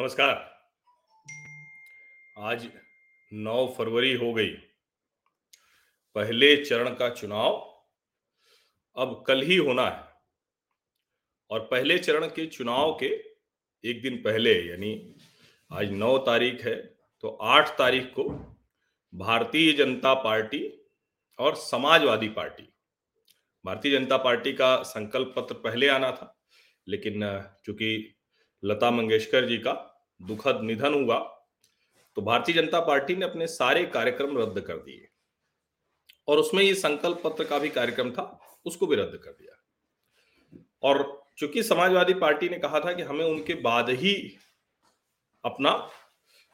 नमस्कार। आज 9 फरवरी हो गई। पहले चरण का चुनाव अब कल ही होना है। और पहले चरण के चुनाव के एक दिन पहले, यानी आज 9 तारीख है तो 8 तारीख को भारतीय जनता पार्टी और समाजवादी पार्टी, भारतीय जनता पार्टी का संकल्प पत्र पहले आना था, लेकिन चूँकि लता मंगेशकर जी का दुखद निधन हुआ तो भारतीय जनता पार्टी ने अपने सारे कार्यक्रम रद्द कर दिए। और उसमें ये संकल्प पत्र का भी कार्यक्रम था, उसको भी रद्द कर दिया। और चूँकि समाजवादी पार्टी ने कहा था कि हमें उनके बाद ही अपना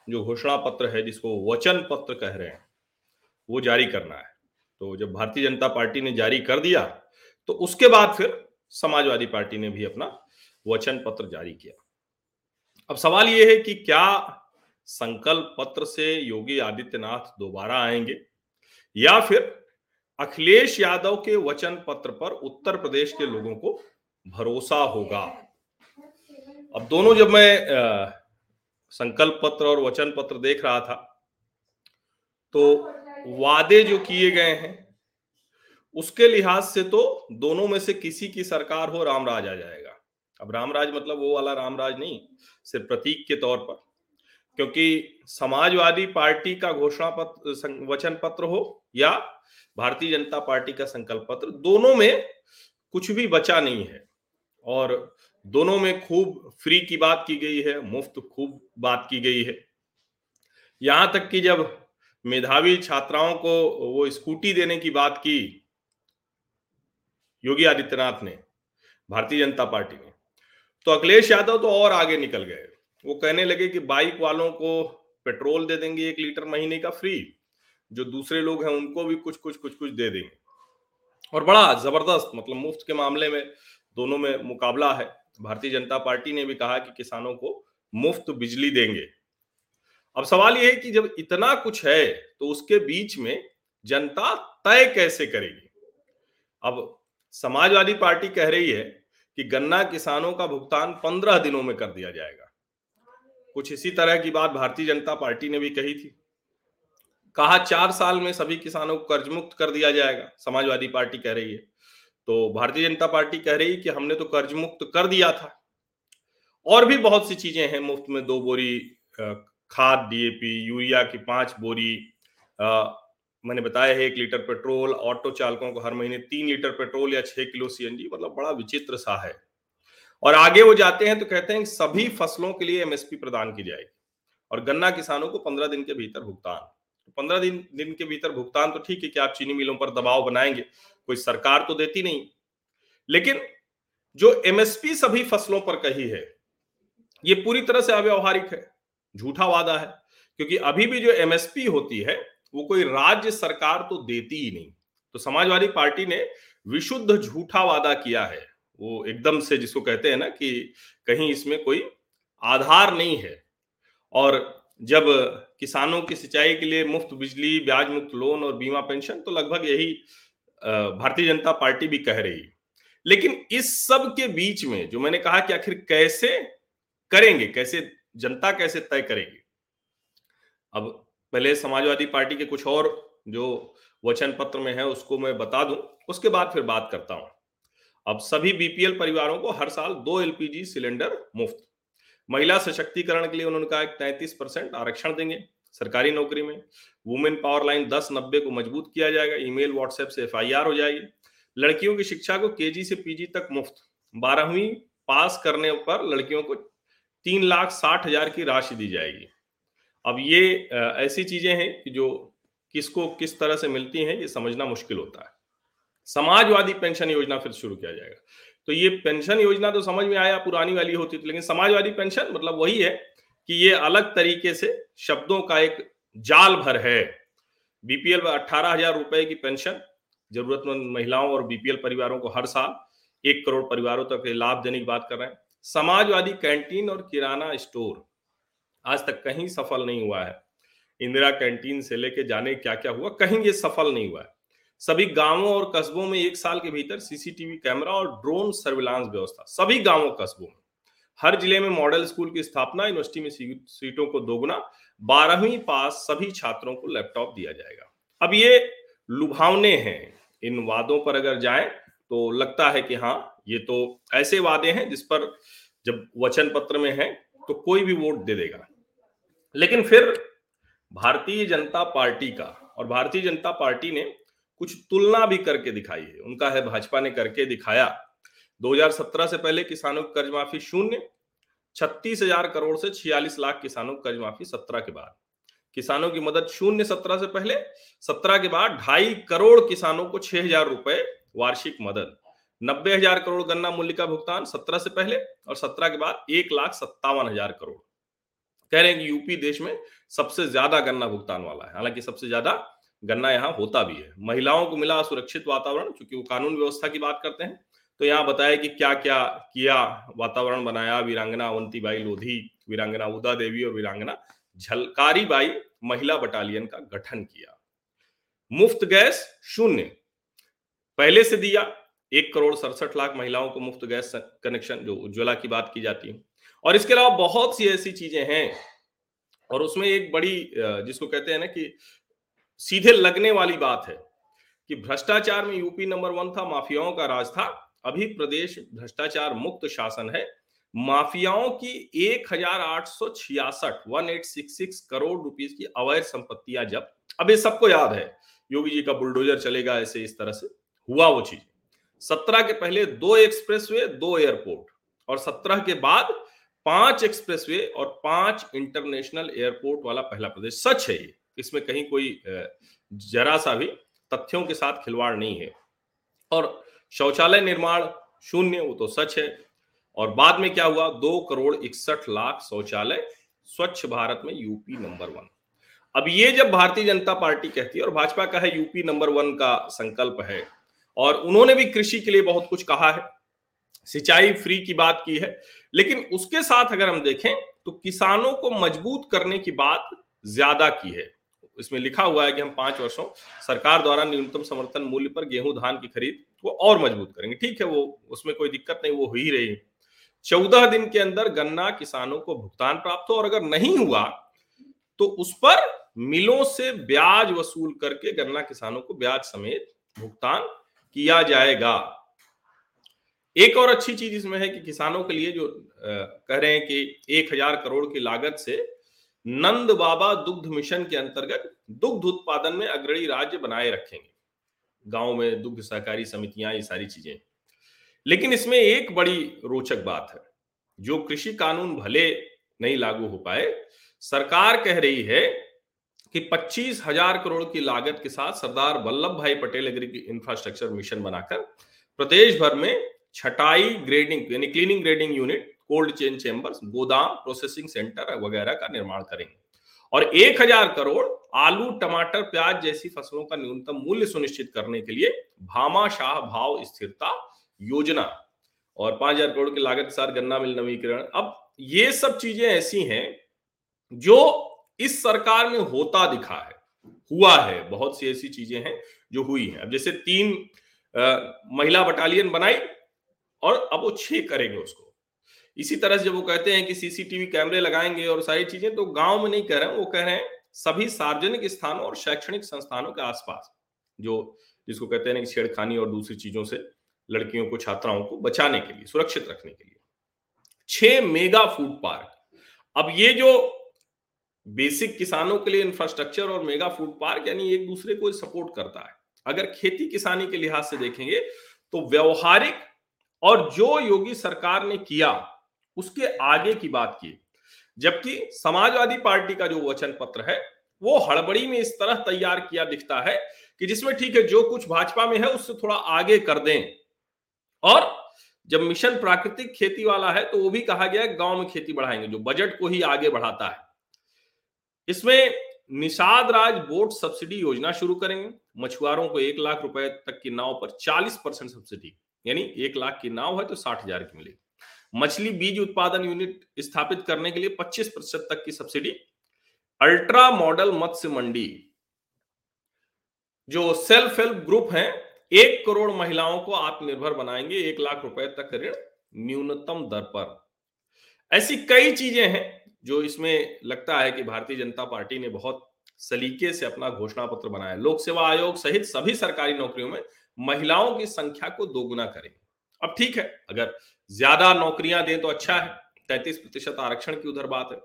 जो घोषणा पत्र है, जिसको वचन पत्र कह रहे हैं, वो जारी करना है। तो जब भारतीय जनता पार्टी ने जारी कर दिया तो उसके बाद फिर समाजवादी पार्टी ने भी अपना वचन पत्र जारी किया। अब सवाल यह है कि क्या संकल्प पत्र से योगी आदित्यनाथ दोबारा आएँगे? या फिर अखिलेश यादव के वचन पत्र पर उत्तर प्रदेश के लोगों को भरोसा होगा? अब दोनों जब मैं संकल्प पत्र और वचन पत्र देख रहा था तो वादे जो किए गए हैं, उसके लिहाज से तो दोनों में से किसी की सरकार हो, रामराज आ जाएगा। अब रामराज मतलब वो वाला रामराज नहीं, सिर्फ़ प्रतीक के तौर पर। क्योंकि समाजवादी पार्टी का घोषणा पत्र वचन पत्र हो या भारतीय जनता पार्टी का संकल्प पत्र दोनों में कुछ भी बचा नहीं है। और दोनों में खूब फ्री की बात की गई है, मुफ़्त खूब बात की गई है। यहाँ तक कि जब मेधावी छात्राओं को वो स्कूटी देने की बात की, योगी आदित्यनाथ ने, भारतीय जनता पार्टी ने तो अखिलेश यादव तो और आगे निकल गए। वो कहने लगे कि बाइक वालों को पेट्रोल दे देंगे एक लीटर महीने का फ्री, जो दूसरे लोग हैं उनको भी कुछ कुछ कुछ कुछ दे देंगे। और बड़ा ज़बरदस्त मतलब मुफ़्त के मामले में दोनों में मुकाबला है। भारतीय जनता पार्टी ने भी कहा कि किसानों को मुफ़्त बिजली देंगे। अब सवाल यह है कि जब इतना कुछ है तो उसके बीच में जनता तय कैसे करेगी? अब समाजवादी पार्टी कह रही है कि गन्ना किसानों का भुगतान पंद्रह दिनों में कर दिया जाएगा। कुछ इसी तरह की बात भारतीय जनता पार्टी ने भी कही थी। कहा, चार साल में सभी किसानों को कर्ज मुक्त कर दिया जाएगा, समाजवादी पार्टी कह रही है। तो भारतीय जनता पार्टी कह रही कि हमने तो कर्ज मुक्त कर दिया था। और भी बहुत सी चीज़ें हैं, मुफ़्त में दो बोरी खाद, डीएपी, यूरिया की पाँच बोरी मैंने बताया है, एक लीटर पेट्रोल, ऑटो चालकों को हर महीने तीन लीटर पेट्रोल या छह किलो सीएनजी मतलब बड़ा विचित्र सा है। और आगे वो जाते हैं तो कहते हैं सभी फ़सलों के लिए एमएसपी प्रदान की जाएगी और गन्ना किसानों को पंद्रह दिन के भीतर भुगतान। पंद्रह दिन दिन के भीतर भुगतान तो ठीक है कि आप चीनी मिलों पर दबाव बनाएँगे, कोई सरकार तो देती नहीं। लेकिन जो एमएसपी सभी फ़सलों पर कही है, ये पूरी तरह से अव्यवहारिक है, झूठा वादा है, क्योंकि अभी भी जो एमएसपी होती है वो कोई राज्य सरकार तो देती ही नहीं। तो समाजवादी पार्टी ने विशुद्ध झूठा वादा किया है। वो एकदम से जिसको कहते हैं ना कि कहीं इसमें कोई आधार नहीं है। और जब किसानों की सिंचाई के लिए मुफ़्त बिजली, ब्याज मुक्त लोन और बीमा पेंशन तो लगभग यही भारतीय जनता पार्टी भी कह रही। लेकिन इस सब के बीच में जो मैंने कहा कि आखिर कैसे करेंगे, कैसे जनता कैसे तय करेगी? अब पहले समाजवादी पार्टी के कुछ और जो वचन पत्र में है, उसको मैं बता दूँ। उसके बाद फिर बात करता हूँ। अब सभी बीपीएल परिवारों को हर साल दो एलपीजी सिलेंडर मुफ़्त। महिला सशक्तिकरण के लिए उन्होंने कहा तैतीस परसेंट आरक्षण देंगे सरकारी नौकरी में। वुमेन पावर लाइन दस नब्बे को मज़बूत किया जाएगा। ईमेल व्हाट्सएप से एफआईआर हो जाएगी। लड़कियों की शिक्षा को केजी से पीजी तक मुफ़्त। बारहवीं पास करने पर लड़कियों को तीन लाख साठ हज़ार की राशि दी जाएगी। अब ये ऐसी चीज़ें हैं कि जो किसको किस तरह से मिलती हैं, ये समझना मुश्किल होता है। समाजवादी पेंशन योजना फिर शुरू किया जाएगा। तो ये पेंशन योजना तो समझ में आया, पुरानी वाली होती थी, लेकिन समाजवादी पेंशन मतलब वही है कि ये अलग तरीके से शब्दों का एक जाल भर है। बीपीएल अट्ठारह हज़ार रुपए की पेंशन जरूरतमंद महिलाओं और बीपीएल परिवारों को हर साल एक करोड़ परिवारों तक लाभ देने की बात कर रहे हैं। समाजवादी कैंटीन और किराना स्टोर आज तक कहीं सफल नहीं हुआ है। इंदिरा कैंटीन से लेके जाने क्या क्या हुआ, कहीं ये सफल नहीं हुआ है। सभी गाँवों और कस्बों में एक साल के भीतर सीसीटीवी कैमरा और ड्रोन सर्विलांस व्यवस्था, सभी गाँवों कस्बों में। हर ज़िले में मॉडल स्कूल की स्थापना, यूनिवर्सिटी में सीटों को दोगुना, बारहवीं पास सभी छात्रों को लैपटॉप दिया जाएगा। अब ये लुभावने हैं। इन वादों पर अगर जाए तो लगता है कि हाँ ये तो ऐसे वादे हैं जिस पर जब वचन पत्र में है तो कोई भी वोट दे देगा। लेकिन फिर भारतीय जनता पार्टी का, और भारतीय जनता पार्टी ने कुछ तुलना भी करके दिखाई है। उनका है, भाजपा ने करके दिखाया। 2017 से पहले किसानों की कर्ज माफ़ी शून्य, छत्तीस हज़ार करोड़ से छियालीस लाख किसानों की कर्ज माफ़ी सत्रह के बाद। किसानों की मदद शून्य सत्रह से पहले, सत्रह के बाद ढाई करोड़ किसानों को छह हज़ार रुपए वार्षिक मदद, नब्बे हज़ार करोड़ गन्ना मूल्य का भुगतान सत्रह से पहले, और सत्रह के बाद एक लाख सत्तावन हज़ार करोड़। कह रहे हैं कि यूपी देश में सबसे ज़्यादा गन्ना भुगतान वाला है। हालाँकि सबसे ज़्यादा गन्ना यहाँ होता भी है। महिलाओं को मिला सुरक्षित वातावरण, क्योंकि वो कानून व्यवस्था की बात करते हैं। तो यहाँ बताया कि क्या क्या किया वातावरण बनाया वीरांगना अवंती बाई लोधी, वीरांगना उदा देवी और वीरांगना झलकारी बाई महिला बटालियन का गठन किया। मुफ़्त गैस शून्य। पहले से दिया एक करोड़ सड़सठ लाख महिलाओं को मुफ़्त गैस कनेक्शन, जो उज्ज्वला की बात की जाती है। और इसके अलावा बहुत सी ऐसी चीज़ें हैं। और उसमें एक बड़ी जिसको कहते हैं ना कि सीधे लगने वाली बात है कि भ्रष्टाचार में यूपी नंबर वन था, माफियाओं का राज था। अभी प्रदेश भ्रष्टाचार मुक्त शासन है। माफियाओं की एक हज़ार आठ सौ छियासठ one eight six six crore rupees की अवैध संपत्तियाँ जब अब ये सबको याद है, योगी जी का बुलडोजर चलेगा ऐसे इस तरह से। हुआ वो चीज़। सत्रह के पहले दो एक्सप्रेसवे, दो एयरपोर्ट और सत्रह के बाद पाँच एक्सप्रेसवे और पाँच इंटरनेशनल एयरपोर्ट वाला पहला प्रदेश। सच है ये। इसमें कहीं कोई जरा सा भी तथ्यों के साथ खिलवाड़ नहीं है। और शौचालय निर्माण शून्य, वो तो सच है। और बाद में क्या हुआ? दो करोड़ इकसठ लाख शौचालय स्वच्छ भारत में यूपी नंबर वन। अब ये जब भारतीय जनता पार्टी कहती है, और भाजपा का है यूपी नंबर वन का संकल्प है, और उन्होंने भी कृषि के लिए बहुत कुछ कहा है सिंचाई फ्री की बात की है। लेकिन उसके साथ अगर हम देखें तो किसानों को मज़बूत करने की बात ज़्यादा की है। इसमें लिखा हुआ है कि हम पाँच वर्षों सरकार द्वारा न्यूनतम समर्थन मूल्य पर गेहूँ, धान की खरीद वो और मज़बूत करेंगे। ठीक है, वो उसमें कोई दिक्कत नहीं, वो हो ही रही चौदह दिन के अंदर गन्ना किसानों को भुगतान प्राप्त हो और अगर नहीं हुआ तो उस पर मिलों से ब्याज वसूल करके गन्ना किसानों को ब्याज समेत भुगतान किया जाएगा। एक और अच्छी चीज़ इसमें है कि किसानों के लिए जो कह रहे हैं कि एक हज़ार करोड़ की लागत से नंद बाबा दुग्ध मिशन के अंतर्गत दुग्ध उत्पादन में अग्रणी राज्य बनाए रखेंगे। गाँव में दुग्ध सहकारी समितियाँ, ये सारी चीज़ें। लेकिन इसमें एक बड़ी रोचक बात है, जो कृषि कानून भले नहीं लागू हो पाए, सरकार कह रही है कि पच्चीस हज़ार करोड़ की लागत के साथ सरदार वल्लभ भाई पटेल एग्री इंफ्रास्ट्रक्चर मिशन बनाकर प्रदेश भर में छटाई ग्रेडिंग यानी cleaning grading unit cold chain chambers गोदाम प्रोसेसिंग सेंटर वगैरह का निर्माण करेंगे। और एक हज़ार करोड़ आलू टमाटर प्याज जैसी फ़सलों का न्यूनतम मूल्य सुनिश्चित करने के लिए भामाशाह भाव स्थिरता योजना और पाँच हज़ार करोड़ की लागत के साथ गन्ना मिल नवीकरण। अब ये सब चीज़ें ऐसी हैं जो इस सरकार में होता दिखा है हुआ है बहुत सी ऐसी चीज़ें हैं जो हुई हैं। अब जैसे तीन आ, महिला बटालियन बनाई और अब वो छे करेंगे उसको। इसी तरह से जब वो कहते हैं कि सीसीटीवी कैमरे लगाएँगे और सारी चीज़ें तो गाँव में नहीं कह रहे हैं, वो कह रहे हैं सभी सार्वजनिक स्थानों और शैक्षणिक संस्थानों के आसपास, जो जिसको कहते हैं छेड़खानी और दूसरी चीज़ों से लड़कियों को, छात्राओं को बचाने के लिए, सुरक्षित रखने के लिए। छह मेगा फ़ूड पार्क। अब ये जो बेसिक किसानों के लिए इंफ्रास्ट्रक्चर और मेगा फ़ूड पार्क, यानी एक दूसरे को सपोर्ट करता है। अगर खेती किसानी के लिहाज से देखेंगे तो व्यवहारिक और जो योगी सरकार ने किया, उसके आगे की बात की। जबकि समाजवादी पार्टी का जो वचन पत्र है, वो हड़बड़ी में इस तरह तैयार किया दिखता है कि जिसमें ठीक है, जो कुछ भाजपा में है, उससे थोड़ा आगे कर दें। और जब मिशन प्राकृतिक खेती वाला है तो वो भी कहा गया गाँव में खेती बढ़ाएँगे, जो बजट को ही आगे बढ़ाता है। इसमें निषाद राज बोट सब्सिडी योजना शुरू करेंगे। मछुआरों को एक लाख रुपए तक की नाव पर 40 परसेंट सब्सिडी। यानी एक लाख की नाव है तो साठ हज़ार की मिलेगी। मछली बीज उत्पादन यूनिट स्थापित करने के लिए 25 प्रतिशत तक की सब्सिडी। अल्ट्रा मॉडल मत्स्य मंडी, जो सेल्फ हेल्प ग्रुप है, एक करोड़ महिलाओं को आत्मनिर्भर बनाएँगे, एक लाख रुपए तक ऋण न्यूनतम दर पर। ऐसी कई चीज़ें हैं जो इसमें लगता है कि भारतीय जनता पार्टी ने बहुत सलीके से अपना घोषणा पत्र बनाया लोक सेवा आयोग सहित सभी सरकारी नौकरियों में महिलाओं की संख्या को दोगुना करेंगे अब ठीक है, अगर ज़्यादा नौकरियाँ दें तो अच्छा है, तैतीस प्रतिशत आरक्षण की उधर बात है।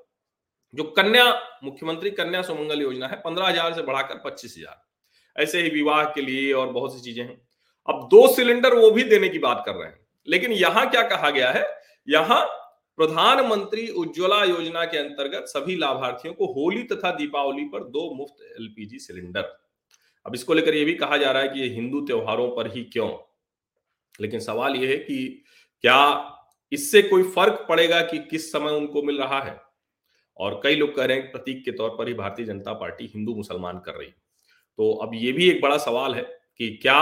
जो कन्या, मुख्यमंत्री कन्या सुमंगल योजना है, पंद्रह हज़ार से बढ़ाकर पच्चीस हज़ार। ऐसे ही विवाह के लिए और बहुत सी चीज़ें हैं। अब दो सिलेंडर वो भी देने की बात कर रहे हैं। लेकिन यहाँ क्या कहा गया है? यहाँ प्रधानमंत्री उज्ज्वला योजना के अंतर्गत सभी लाभार्थियों को होली तथा दीपावली पर दो मुफ़्त एलपीजी सिलेंडर अब इसको लेकर यह भी कहा जा रहा है कि ये हिंदू त्योहारों पर ही क्यों? लेकिन सवाल यह है कि क्या इससे कोई फ़र्क पड़ेगा कि किस समय उनको मिल रहा है? और कई लोग कह रहे हैं प्रतीक के तौर पर ही भारतीय जनता पार्टी हिंदू मुसलमान कर रही तो अब ये भी एक बड़ा सवाल है कि क्या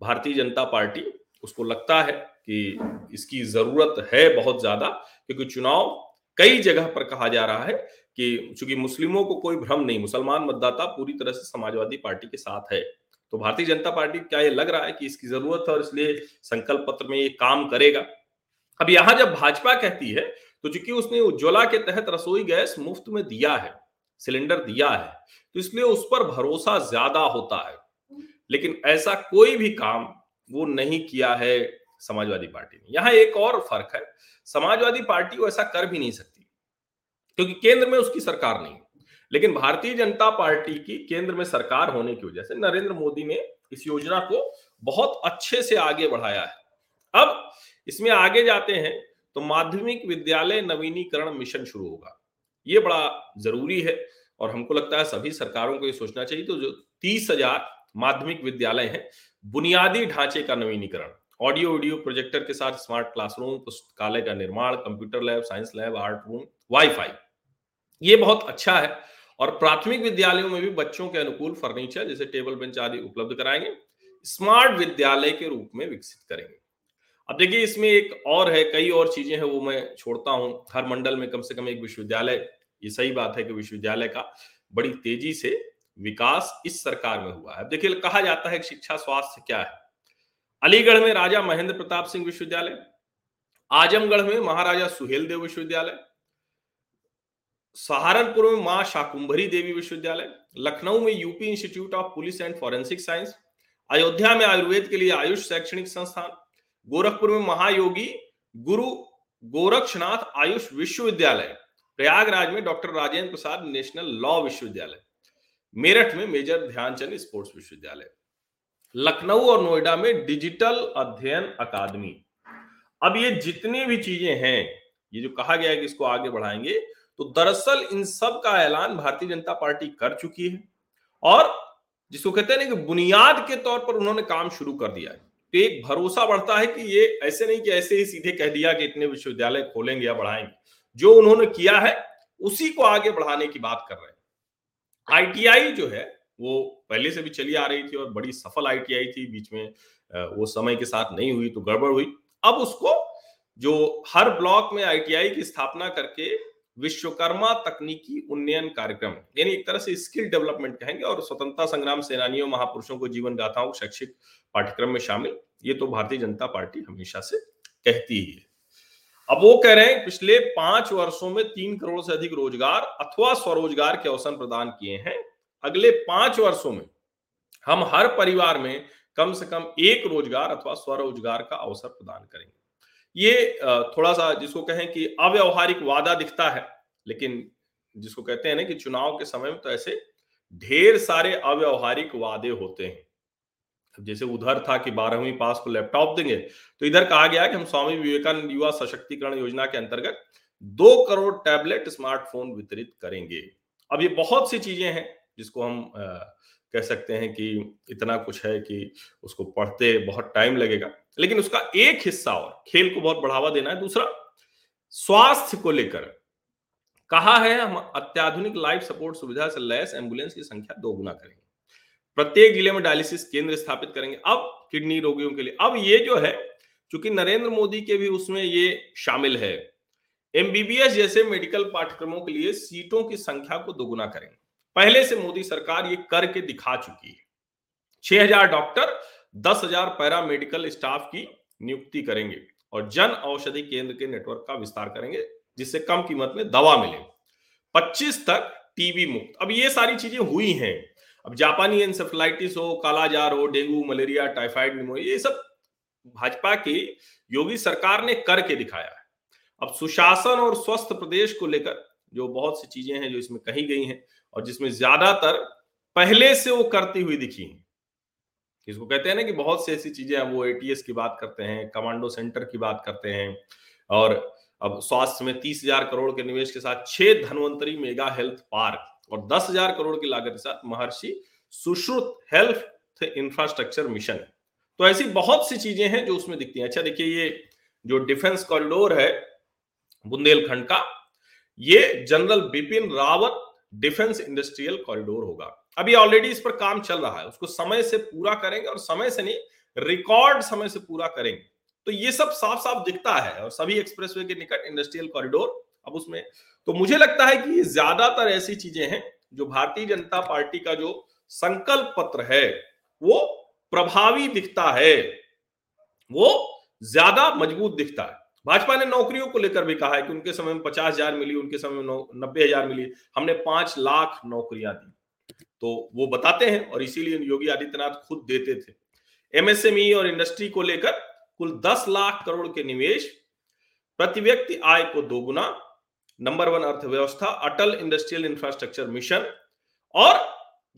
भारतीय जनता पार्टी, उसको लगता है कि इसकी ज़रूरत है बहुत ज़्यादा? क्योंकि चुनाव कई जगह पर कहा जा रहा है कि चूँकि मुस्लिमों को कोई भ्रम नहीं, मुसलमान मतदाता पूरी तरह से समाजवादी पार्टी के साथ है। तो भारतीय जनता पार्टी क्या ये लग रहा है कि इसकी ज़रूरत है और इसलिए संकल्प पत्र में ये काम करेगा? अब यहाँ जब भाजपा कहती है तो चूँकि उसने उज्ज्वला के तहत रसोई गैस मुफ़्त में दिया है, सिलेंडर दिया है तो इसलिए उस पर भरोसा ज़्यादा होता है। लेकिन ऐसा कोई भी काम वो नहीं किया है समाजवादी पार्टी ने। यहाँ एक और फ़र्क है, समाजवादी पार्टी वो ऐसा कर भी नहीं सकती। क्योंकि केंद्र में उसकी सरकार नहीं लेकिन भारतीय जनता पार्टी की केंद्र में सरकार होने की वजह से नरेंद्र मोदी ने इस योजना को बहुत अच्छे से आगे बढ़ाया है। अब इसमें आगे जाते हैं तो माध्यमिक विद्यालय नवीनीकरण मिशन शुरू होगा। ये बड़ा ज़रूरी है और हमको लगता है सभी सरकारों को ये सोचना चाहिए। तो जो तीस हज़ार माध्यमिक विद्यालय हैं, बुनियादी ढांचे का नवीनीकरण, ऑडियो, वीडियो प्रोजेक्टर के साथ स्मार्ट क्लासरूम, पुस्तकालय का निर्माण, computer lab, science lab, art room, wifi ये बहुत अच्छा है। और प्राथमिक विद्यालयों में भी बच्चों के अनुकूल फर्नीचर जैसे टेबल बेंच आदि उपलब्ध कराएँगे, स्मार्ट विद्यालय के रूप में विकसित करेंगे। अब देखिए, इसमें एक और है, कई और चीज़ें हैं वो मैं छोड़ता हूँ। हर मंडल में कम से कम एक विश्वविद्यालय, ये सही बात है कि विश्वविद्यालय का बड़ी तेज़ी से विकास इस सरकार में हुआ है। देखिए, कहा जाता है शिक्षा स्वास्थ्य क्या है? अलीगढ़ में राजा महेंद्र प्रताप सिंह विश्वविद्यालय, आजमगढ़ में महाराजा सुहेल देव विश्वविद्यालय सहारनपुर में माँ शाकुंभरी देवी विश्वविद्यालय, लखनऊ में UP institute of police and forensic science, Ayodhya में आयुर्वेद के लिए आयुष शैक्षणिक संस्थान, गोरखपुर में महायोगी गुरु गोरक्षनाथ आयुष विश्वविद्यालय, प्रयागराज में doctor Rajendra Prasad national law विश्वविद्यालय, मेरठ में मेजर ध्यानचंद स्पोर्ट्स विश्वविद्यालय, लखनऊ और नोएडा में डिजिटल अध्ययन अकादमी। अब ये जितनी भी चीज़ें हैं, ये जो कहा गया है कि इसको आगे बढ़ाएँगे तो दरअसल इन सब का ऐलान भारतीय जनता पार्टी कर चुकी है और जिसको कहते हैं ना कि बुनियाद के तौर पर उन्होंने काम शुरू कर दिया है। तो एक भरोसा बढ़ता है कि ये ऐसे नहीं कि ऐसे ही सीधे कह दिया कि इतने विश्वविद्यालय खोलेंगे या बढ़ाएँगे। जो उन्होंने किया है, उसी को आगे बढ़ाने की बात कर रहे हैं। आईटीआई जो है, वो पहले से भी चली आ रही थी और बड़ी सफल आईटीआई थी, बीच में वो समय के साथ नहीं हुई तो गड़बड़ हुई। अब उसको जो हर ब्लॉक में आईटीआई की स्थापना करके विश्वकर्मा तकनीकी उन्नयन कार्यक्रम। यानी एक तरह से स्किल डेवलपमेंट कहेंगे और स्वतंत्रता संग्राम सेनानियों, महापुरुषों को जीवन गाथाओं शैक्षिक पाठ्यक्रम में शामिल। ये तो भारतीय जनता पार्टी हमेशा से कहती ही है। अब वो कह रहे हैं, पिछले पाँच वर्षों में तीन करोड़ से अधिक रोज़गार अथवा स्वरोजगार के अवसर प्रदान किए हैं। अगले पाँच वर्षों में हम हर परिवार में कम से कम एक रोज़गार अथवा स्वरोजगार का अवसर प्रदान करेंगे। ये थोड़ा सा जिसको कहें कि अव्यवहारिक वादा दिखता है, लेकिन जिसको कहते हैं ना कि चुनाव के समय में तो ऐसे ढेर सारे अव्यवहारिक वादे होते हैं। जैसे उधर था कि बारहवीं पास को लैपटॉप देंगे तो इधर कहा गया कि हम स्वामी विवेकानंद युवा सशक्तिकरण योजना के अंतर्गत दो करोड़ टैबलेट, स्मार्टफ़ोन वितरित करेंगे। अब ये बहुत सी चीज़ें हैं जिसको हम कह सकते हैं कि इतना कुछ है कि उसको पढ़ते बहुत टाइम लगेगा। लेकिन उसका एक हिस्सा और, खेल को बहुत बढ़ावा देना है। दूसरा, स्वास्थ्य को लेकर। कहा है, हम अत्याधुनिक लाइफ सपोर्ट सुविधा से लैस एंबुलेंस की संख्या दोगुना करेंगे। प्रत्येक ज़िले में डायलिसिस केंद्र स्थापित करेंगे। अब किडनी रोगियों के लिए। अब ये जो है, चूँकि नरेंद्र मोदी के भी उसमें ये शामिल है एमबीबीएस जैसे मेडिकल पाठ्यक्रमों के लिए सीटों की संख्या को दोगुना करेंगे। पहले से मोदी सरकार ये करके दिखा चुकी है। छह हज़ार डॉक्टर, दस हज़ार पैरा मेडिकल स्टाफ की नियुक्ति करेंगे और जन औषधि केंद्र के नेटवर्क का विस्तार करेंगे, जिससे कम कीमत में दवा मिले। 25 तक टीबी मुक्त। अब ये सारी चीज़ें हुई हैं। अब जापानी एनसेफलाइटिस हो, कालाजार हो, डेंगू, मलेरिया, टाइफाइड, निमोनिया, ये सब भाजपा की योगी सरकार ने करके दिखाया है। अब सुशासन और स्वस्थ प्रदेश को लेकर जो बहुत सी चीज़ें हैं जो इसमें कही गई हैं और जिसमें ज़्यादातर पहले से वो करती हुई दिखी इसको कहते हैं ना कि बहुत सी ऐसी चीज़ें वो एटीएस की बात करते हैं, कमांडो सेंटर की बात करते हैं, और अब स्वास्थ्य में तीस हज़ार करोड़ के निवेश के साथ छह धनवंतरी मेगा हेल्थ पार्क और दस हज़ार करोड़ की लागत के साथ महर्षि सुश्रुत हेल्थ इंफ्रास्ट्रक्चर मिशन। तो ऐसी बहुत सी चीज़ें हैं जो उसमें दिखती हैं। अच्छा देखिए ये जो डिफेंस कॉरिडोर है, बुंदेलखंड का, ये general Bipin Rawat defence industrial corridor होगा। अभी ऑलरेडी इस पर काम चल रहा है। उसको समय से पूरा करेंगे और समय से नहीं रिकॉर्ड समय से पूरा करेंगे। तो ये सब साफ़ साफ़ दिखता है और सभी एक्सप्रेसवे के निकट इंडस्ट्रियल कॉरिडोर अब उसमें तो मुझे लगता है कि ज़्यादातर ऐसी चीज़ें हैं जो भारतीय जनता पार्टी का जो संकल्प पत्र है, वो प्रभावी दिखता है। वो ज़्यादा मज़बूत दिखता है। भाजपा ने नौकरियों को लेकर भी कहा है कि उनके समय में पचास हज़ार मिली, उनके समय में नब्बे हज़ार मिली। हमने पाँच लाख नौकरियाँ दी। तो वो बताते हैं और इसीलिए योगी आदित्यनाथ खुद देते थे। एमएसएमई और इंडस्ट्री को लेकर कुल दस लाख करोड़ के निवेश, प्रति व्यक्ति आय को दोगुना, नंबर वन अर्थव्यवस्था, अटल इंडस्ट्रियल इंफ्रास्ट्रक्चर मिशन, और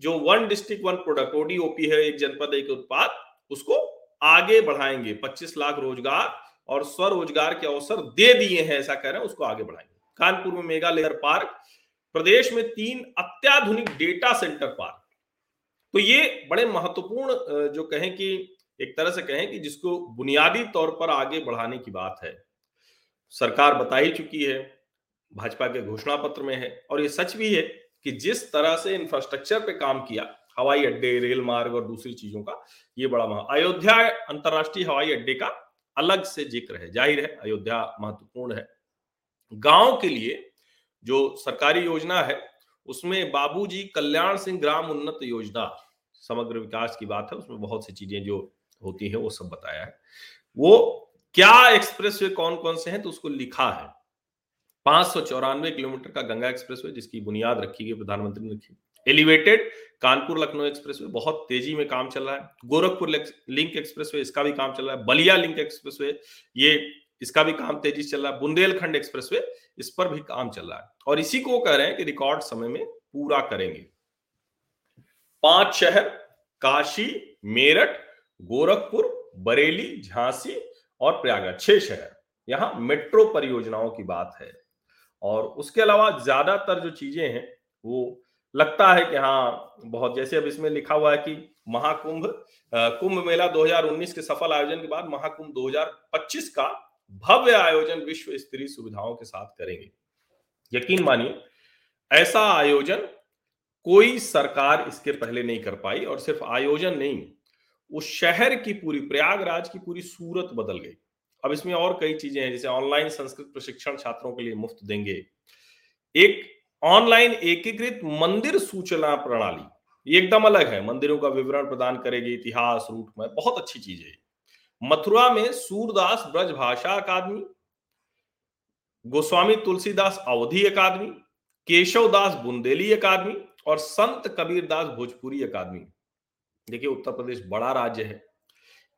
जो one district one product, ODOP है, एक जनपद, एक उत्पाद, उसको आगे बढ़ाएँगे। 25 लाख रोज़गार और स्वरोजगार के अवसर दे दिए हैं, ऐसा कह रहे हैं, उसको आगे बढ़ाएँगे। कानपुर में मेगा लेयर पार्क, प्रदेश में तीन अत्याधुनिक डेटा सेंटर पार्क। तो ये बड़े महत्वपूर्ण जो कहें कि, एक तरह से कहें कि जिसको बुनियादी तौर पर आगे बढ़ाने की बात है। सरकार बता ही चुकी है, भाजपा के घोषणा पत्र में है, और ये सच भी है कि जिस तरह से इंफ्रास्ट्रक्चर पे काम किया, हवाई अड्डे, रेल मार्ग और दूसरी चीज़ों का, ये बड़ा महा, अयोध्या अंतर्राष्ट्रीय हवाई अड्डे का अलग से ज़िक्र है, ज़ाहिर है, अयोध्या महत्वपूर्ण है। गाँव के लिए जो सरकारी योजना है, उसमें बाबूजी कल्याण सिंह ग्राम उन्नत योजना, समग्र विकास की बात है, उसमें बहुत सी चीज़ें जो होती है, वो सब बताया है। वो क्या एक्सप्रेस वे कौन कौन से हैं तो उसको लिखा है। पाँच किलोमीटर का गंगा एक्सप्रेस वे, जिसकी बुनियाद रखी गई, प्रधानमंत्री ने रखी elevated, Kanpur Lucknow express way बहुत तेज़ी में काम चल रहा है। गोरखपुर लिंक एक्सप्रेस वे इसका भी काम चल रहा है। बलिया लिंक एक्सप्रेस वे ये इसका भी काम तेज़ी से चल रहा है। बुंदेलखंड एक्सप्रेस वे इस पर भी काम चल रहा है। और इसी को कह रहे हैं कि रिकॉर्ड समय में पूरा करेंगे। पाँच शहर, काशी, मेरठ, गोरखपुर, बरेली, झांसी और प्रयागराज, छह शहर। यहाँ मेट्रो परियोजनाओं की बात है। और उसके अलावा ज़्यादातर जो चीज़ें हैं, वो लगता है कि हाँ बहुत, जैसे अब इसमें लिखा हुआ है कि महाकुंभ कुंभ मेला 2019 के सफल आयोजन के बाद महाकुंभ 2025 का भव्य आयोजन विश्व स्तरीय सुविधाओं के साथ करेंगे। यकीन मानिए, ऐसा आयोजन कोई सरकार इसके पहले नहीं कर पाई और सिर्फ़ आयोजन नहीं, उस शहर की पूरी, प्रयागराज की पूरी सूरत बदल गई। अब इसमें और कई चीज़ें हैं, जैसे ऑनलाइन संस्कृत प्रशिक्षण छात्रों के लिए मुफ़्त देंगे। एक ऑनलाइन एकीकृत मंदिर सूचना प्रणाली। एकदम अलग है। मंदिरों का विवरण प्रदान करेगी, इतिहास, रूट में बहुत अच्छी चीज़ है मथुरा में सूरदास ब्रज भाषा अकादमी, गोस्वामी तुलसीदास अवधि अकादमी केशव दास बुंदेली अकादमी और संत कबीरदास भोजपुरी अकादमी। देखिए, उत्तर प्रदेश बड़ा राज्य है।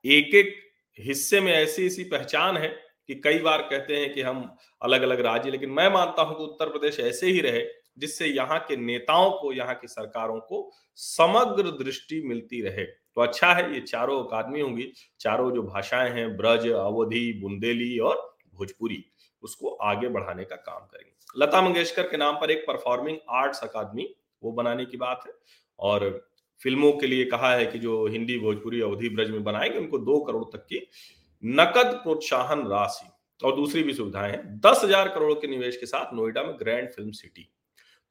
एक एक हिस्से में ऐसी ऐसी पहचान है कि कई बार कहते हैं कि हम अलग अलग राज्य, लेकिन मैं मानता हूँ कि उत्तर प्रदेश ऐसे ही रहे, जिससे यहाँ के नेताओं को, यहाँ की सरकारों को समग्र दृष्टि मिलती रहे। तो अच्छा है, ये चारों अकादमी होंगी, चारों जो भाषाएँ हैं, ब्रज, अवधि, बुंदेली और भोजपुरी, उसको आगे बढ़ाने का काम करेंगे। लता मंगेशकर के नाम पर एक परफॉर्मिंग आर्ट्स अकादमी, वो बनाने की बात है, और फ़िल्मों के लिए कहा है कि जो हिंदी, भोजपुरी, अवधि, ब्रज में बनाएँगे, उनको दो करोड़ तक की नकद प्रोत्साहन राशि। और दूसरी भी सुविधाएँ हैं। दस हज़ार करोड़ के निवेश के साथ नोएडा में ग्रैंड फ़िल्म सिटी।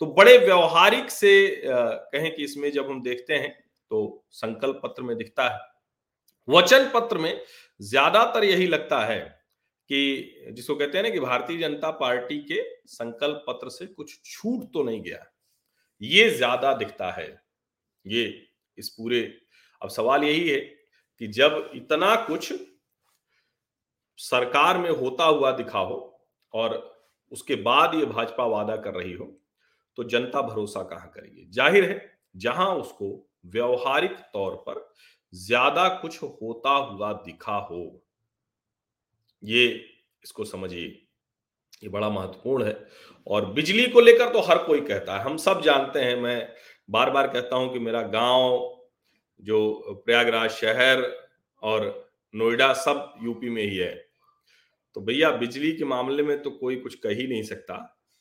तो बड़े व्यवहारिक से कहें कि इसमें जब हम देखते हैं तो संकल्प पत्र में दिखता है। वचन पत्र में ज़्यादातर यही लगता है कि, जिसको कहते हैं ना कि भारतीय जनता पार्टी के संकल्प पत्र से कुछ छूट तो नहीं गया। ये ज़्यादा दिखता है। ये इस पूरे, अब सवाल यही है कि जब इतना कुछ सरकार में होता हुआ दिखा हो और उसके बाद ये भाजपा वादा कर रही हो तो जनता भरोसा कहाँ करेगी? ज़ाहिर है, जहाँ उसको व्यवहारिक तौर पर ज़्यादा कुछ होता हुआ दिखा हो, ये इसको समझिए, ये बड़ा महत्वपूर्ण है। और बिजली को लेकर तो हर कोई कहता है। हम सब जानते हैं, मैं बार बार कहता हूँ कि मेरा गाँव, जो प्रयागराज शहर और नोएडा सब यूपी में ही है। तो भैया, बिजली के मामले में तो कोई कुछ कह ही नहीं सकता।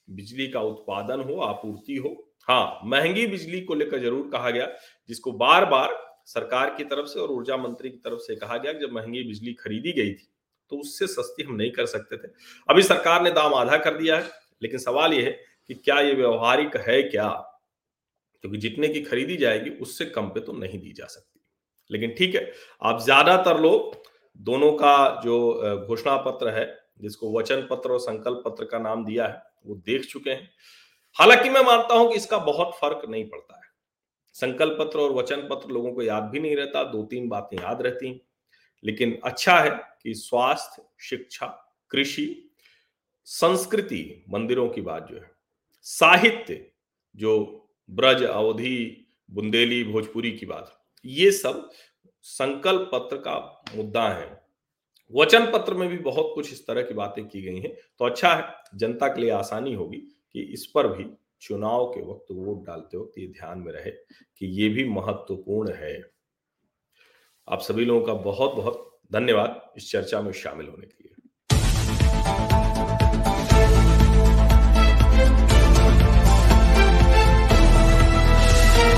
बिजली का उत्पादन हो, आपूर्ति हो। हाँ महँगी बिजली को लेकर ज़रूर कहा गया, जिसको बार बार सरकार की तरफ़ से और ऊर्जा मंत्री की तरफ़ से कहा गया जब महँगी बिजली खरीदी गई थी तो उससे सस्ती हम नहीं कर सकते थे। अभी सरकार ने दाम आधा कर दिया है, लेकिन सवाल यह है कि क्या ये व्यवहारिक है क्या? क्योंकि जितने की खरीदी जाएगी, उससे कम पे तो नहीं दी जा सकती। लेकिन ठीक है, आप ज़्यादातर लोग दोनों का जो घोषणा पत्र है, जिसको वचन पत्र और संकल्प पत्र का नाम दिया है, वो देख चुके हैं। हालाँकि मैं मानता हूँ कि इसका बहुत फ़र्क नहीं पड़ता है। संकल्प पत्र और वचन पत्र लोगों को याद भी नहीं रहता दो तीन बातें याद रहती लेकिन अच्छा है कि स्वास्थ्य, शिक्षा, कृषि, संस्कृति, मंदिरों की बात जो है, साहित्य, जो ब्रज, अवधि, बुंदेली, भोजपुरी की बात, ये सब संकल्प पत्र का मुद्दा है। वचन पत्र में भी बहुत कुछ इस तरह की बातें की गई हैं। तो अच्छा है, जनता के लिए आसानी होगी कि इस पर भी चुनाव के वक्त वोट डालते वक्त ये ध्यान में रहे कि ये भी महत्वपूर्ण है। आप सभी लोगों का बहुत बहुत धन्यवाद इस चर्चा में शामिल होने के लिए।